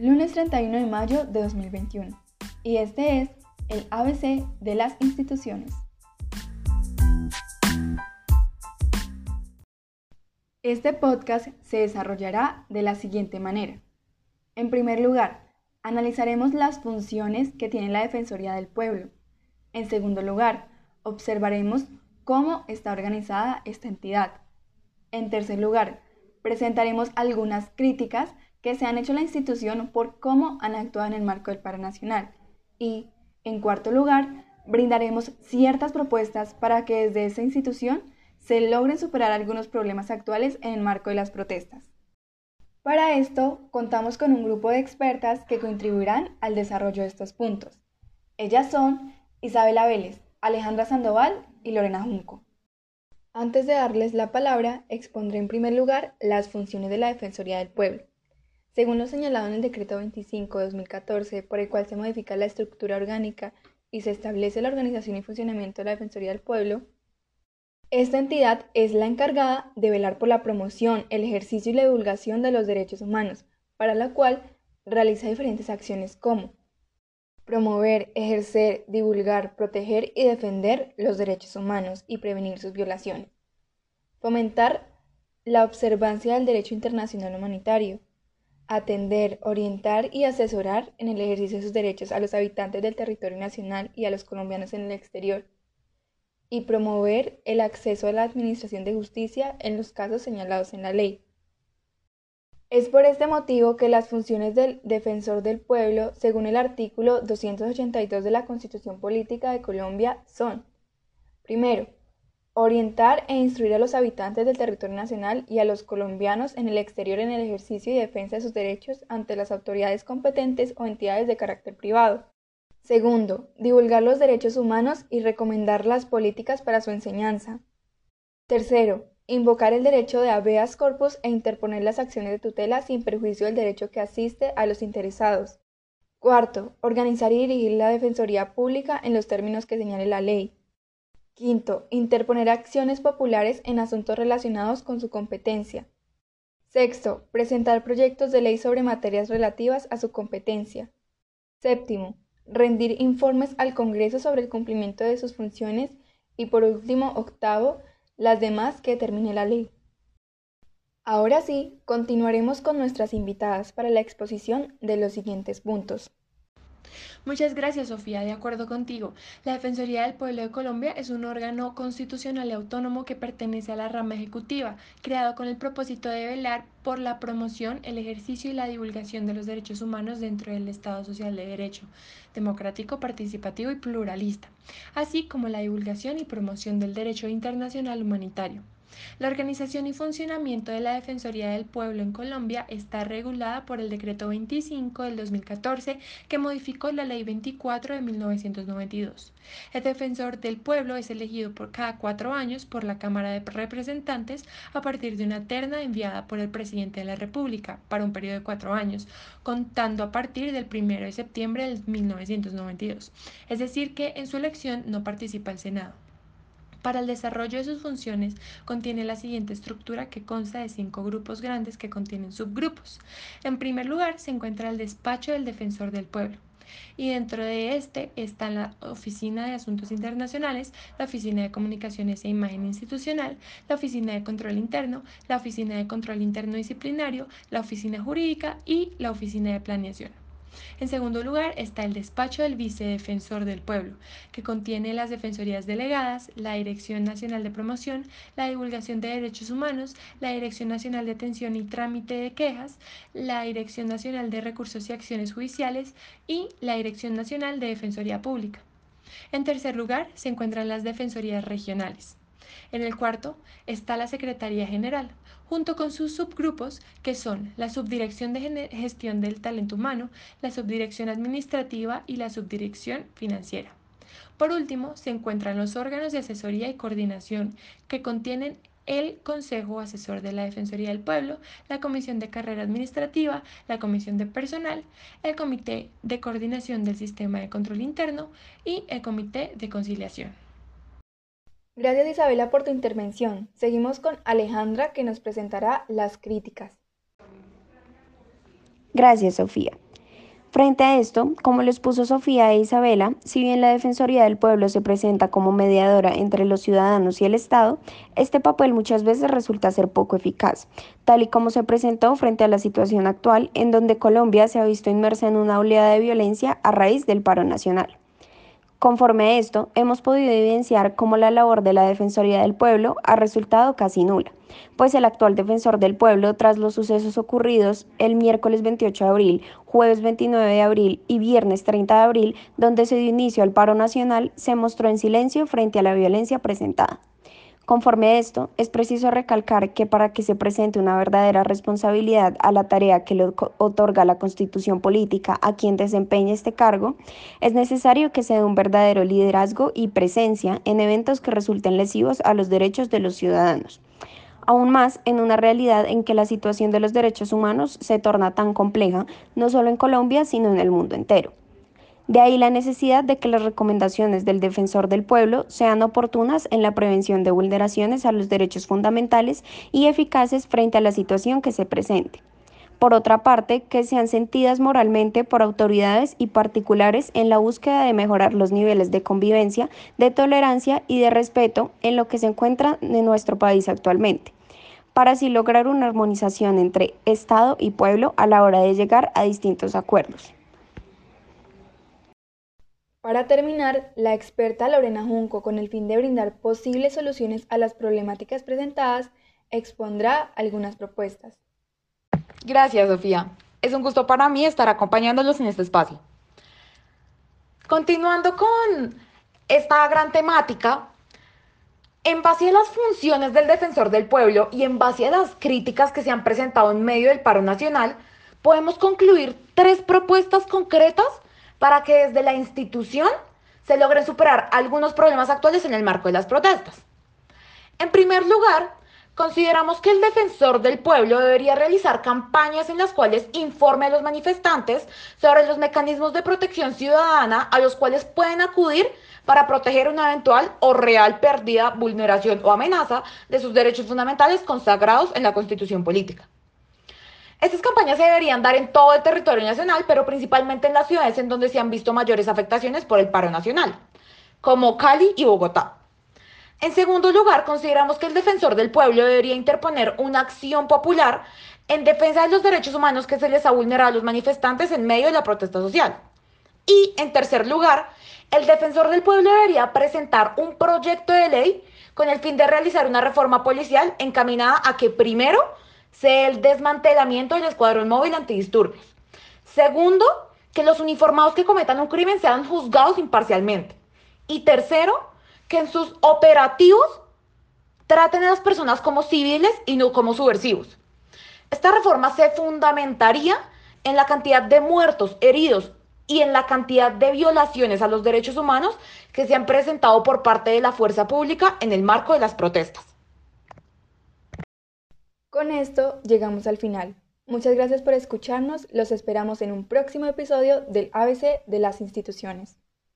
lunes 31 de mayo de 2021 y este es el ABC de las instituciones. Este podcast se desarrollará de la siguiente manera. En primer lugar, analizaremos las funciones que tiene la Defensoría del Pueblo. En segundo lugar, observaremos cómo está organizada esta entidad. En tercer lugar, presentaremos algunas críticas que se han hecho la institución por cómo han actuado en el marco del paro nacional. Y, en cuarto lugar, brindaremos ciertas propuestas para que desde esa institución se logren superar algunos problemas actuales en el marco de las protestas. Para esto, contamos con un grupo de expertas que contribuirán al desarrollo de estos puntos. Ellas son Isabela Vélez, Alejandra Sandoval y Lorena Junco. Antes de darles la palabra, expondré en primer lugar las funciones de la Defensoría del Pueblo. Según lo señalado en el Decreto 25 de 2014, por el cual se modifica la estructura orgánica y se establece la organización y funcionamiento de la Defensoría del Pueblo, esta entidad es la encargada de velar por la promoción, el ejercicio y la divulgación de los derechos humanos, para la cual realiza diferentes acciones como promover, ejercer, divulgar, proteger y defender los derechos humanos y prevenir sus violaciones, fomentar la observancia del derecho internacional humanitario, atender, orientar y asesorar en el ejercicio de sus derechos a los habitantes del territorio nacional y a los colombianos en el exterior, y promover el acceso a la administración de justicia en los casos señalados en la ley. Es por este motivo que las funciones del defensor del pueblo, según el artículo 282 de la Constitución Política de Colombia, son, primero, orientar e instruir a los habitantes del territorio nacional y a los colombianos en el exterior en el ejercicio y defensa de sus derechos ante las autoridades competentes o entidades de carácter privado. Segundo, divulgar los derechos humanos y recomendar las políticas para su enseñanza. Tercero, invocar el derecho de habeas corpus e interponer las acciones de tutela sin perjuicio del derecho que asiste a los interesados. Cuarto, organizar y dirigir la Defensoría Pública en los términos que señale la ley. Quinto, interponer acciones populares en asuntos relacionados con su competencia. Sexto, presentar proyectos de ley sobre materias relativas a su competencia. Séptimo, rendir informes al Congreso sobre el cumplimiento de sus funciones y por último, octavo, las demás que determine la ley. Ahora sí, continuaremos con nuestras invitadas para la exposición de los siguientes puntos. Muchas gracias, Sofía. De acuerdo contigo, la Defensoría del Pueblo de Colombia es un órgano constitucional y autónomo que pertenece a la rama ejecutiva, creado con el propósito de velar por la promoción, el ejercicio y la divulgación de los derechos humanos dentro del Estado Social de Derecho, democrático, participativo y pluralista, así como la divulgación y promoción del derecho internacional humanitario. La organización y funcionamiento de la Defensoría del Pueblo en Colombia está regulada por el Decreto 25 del 2014 que modificó la Ley 24 de 1992. El defensor del pueblo es elegido por cada cuatro años por la Cámara de Representantes a partir de una terna enviada por el presidente de la República para un periodo de cuatro años, contando a partir del 1 de septiembre de 1992. Es decir, que en su elección no participa el Senado. Para el desarrollo de sus funciones contiene la siguiente estructura que consta de cinco grupos grandes que contienen subgrupos. En primer lugar se encuentra el despacho del defensor del pueblo y dentro de este está la Oficina de Asuntos Internacionales, la Oficina de Comunicaciones e Imagen Institucional, la Oficina de Control Interno, la Oficina de Control Interno Disciplinario, la Oficina Jurídica y la Oficina de Planeación. En segundo lugar está el despacho del vicedefensor del pueblo, que contiene las defensorías delegadas, la Dirección Nacional de Promoción, la Divulgación de Derechos Humanos, la Dirección Nacional de Atención y Trámite de Quejas, la Dirección Nacional de Recursos y Acciones Judiciales y la Dirección Nacional de Defensoría Pública. En tercer lugar se encuentran las defensorías regionales. En el cuarto está la Secretaría General, junto con sus subgrupos que son la Subdirección de Gestión del Talento Humano, la Subdirección Administrativa y la Subdirección Financiera. Por último, se encuentran los órganos de asesoría y coordinación que contienen el Consejo Asesor de la Defensoría del Pueblo, la Comisión de Carrera Administrativa, la Comisión de Personal, el Comité de Coordinación del Sistema de Control Interno y el Comité de Conciliación. Gracias Isabela por tu intervención. Seguimos con Alejandra que nos presentará las críticas. Gracias Sofía. Frente a esto, como lo expuso Sofía e Isabela, si bien la Defensoría del Pueblo se presenta como mediadora entre los ciudadanos y el Estado, este papel muchas veces resulta ser poco eficaz, tal y como se presentó frente a la situación actual en donde Colombia se ha visto inmersa en una oleada de violencia a raíz del paro nacional. Conforme a esto, hemos podido evidenciar cómo la labor de la Defensoría del Pueblo ha resultado casi nula, pues el actual defensor del pueblo, tras los sucesos ocurridos el miércoles 28 de abril, jueves 29 de abril y viernes 30 de abril, donde se dio inicio al paro nacional, se mostró en silencio frente a la violencia presentada. Conforme a esto, es preciso recalcar que para que se presente una verdadera responsabilidad a la tarea que le otorga la Constitución política a quien desempeñe este cargo, es necesario que se dé un verdadero liderazgo y presencia en eventos que resulten lesivos a los derechos de los ciudadanos. Aún más en una realidad en que la situación de los derechos humanos se torna tan compleja, no solo en Colombia, sino en el mundo entero. De ahí la necesidad de que las recomendaciones del defensor del pueblo sean oportunas en la prevención de vulneraciones a los derechos fundamentales y eficaces frente a la situación que se presente. Por otra parte, que sean sentidas moralmente por autoridades y particulares en la búsqueda de mejorar los niveles de convivencia, de tolerancia y de respeto en lo que se encuentra en nuestro país actualmente para así lograr una armonización entre Estado y pueblo a la hora de llegar a distintos acuerdos. Para terminar, la experta Lorena Junco, con el fin de brindar posibles soluciones a las problemáticas presentadas, expondrá algunas propuestas. Gracias, Sofía. Es un gusto para mí estar acompañándolos en este espacio. Continuando con esta gran temática, en base a las funciones del defensor del pueblo y en base a las críticas que se han presentado en medio del paro nacional, podemos concluir tres propuestas concretas para que desde la institución se logren superar algunos problemas actuales en el marco de las protestas. En primer lugar, consideramos que el defensor del pueblo debería realizar campañas en las cuales informe a los manifestantes sobre los mecanismos de protección ciudadana a los cuales pueden acudir para proteger una eventual o real pérdida, vulneración o amenaza de sus derechos fundamentales consagrados en la Constitución política. Estas campañas se deberían dar en todo el territorio nacional, pero principalmente en las ciudades en donde se han visto mayores afectaciones por el paro nacional, como Cali y Bogotá. En segundo lugar, consideramos que el defensor del pueblo debería interponer una acción popular en defensa de los derechos humanos que se les ha vulnerado a los manifestantes en medio de la protesta social. Y en tercer lugar, el defensor del pueblo debería presentar un proyecto de ley con el fin de realizar una reforma policial encaminada a que primero el desmantelamiento del escuadrón móvil antidisturbios. Segundo, que los uniformados que cometan un crimen sean juzgados imparcialmente. Y tercero, que en sus operativos traten a las personas como civiles y no como subversivos. Esta reforma se fundamentaría en la cantidad de muertos, heridos y en la cantidad de violaciones a los derechos humanos que se han presentado por parte de la fuerza pública en el marco de las protestas. Con esto llegamos al final. Muchas gracias por escucharnos. Los esperamos en un próximo episodio del ABC de las instituciones.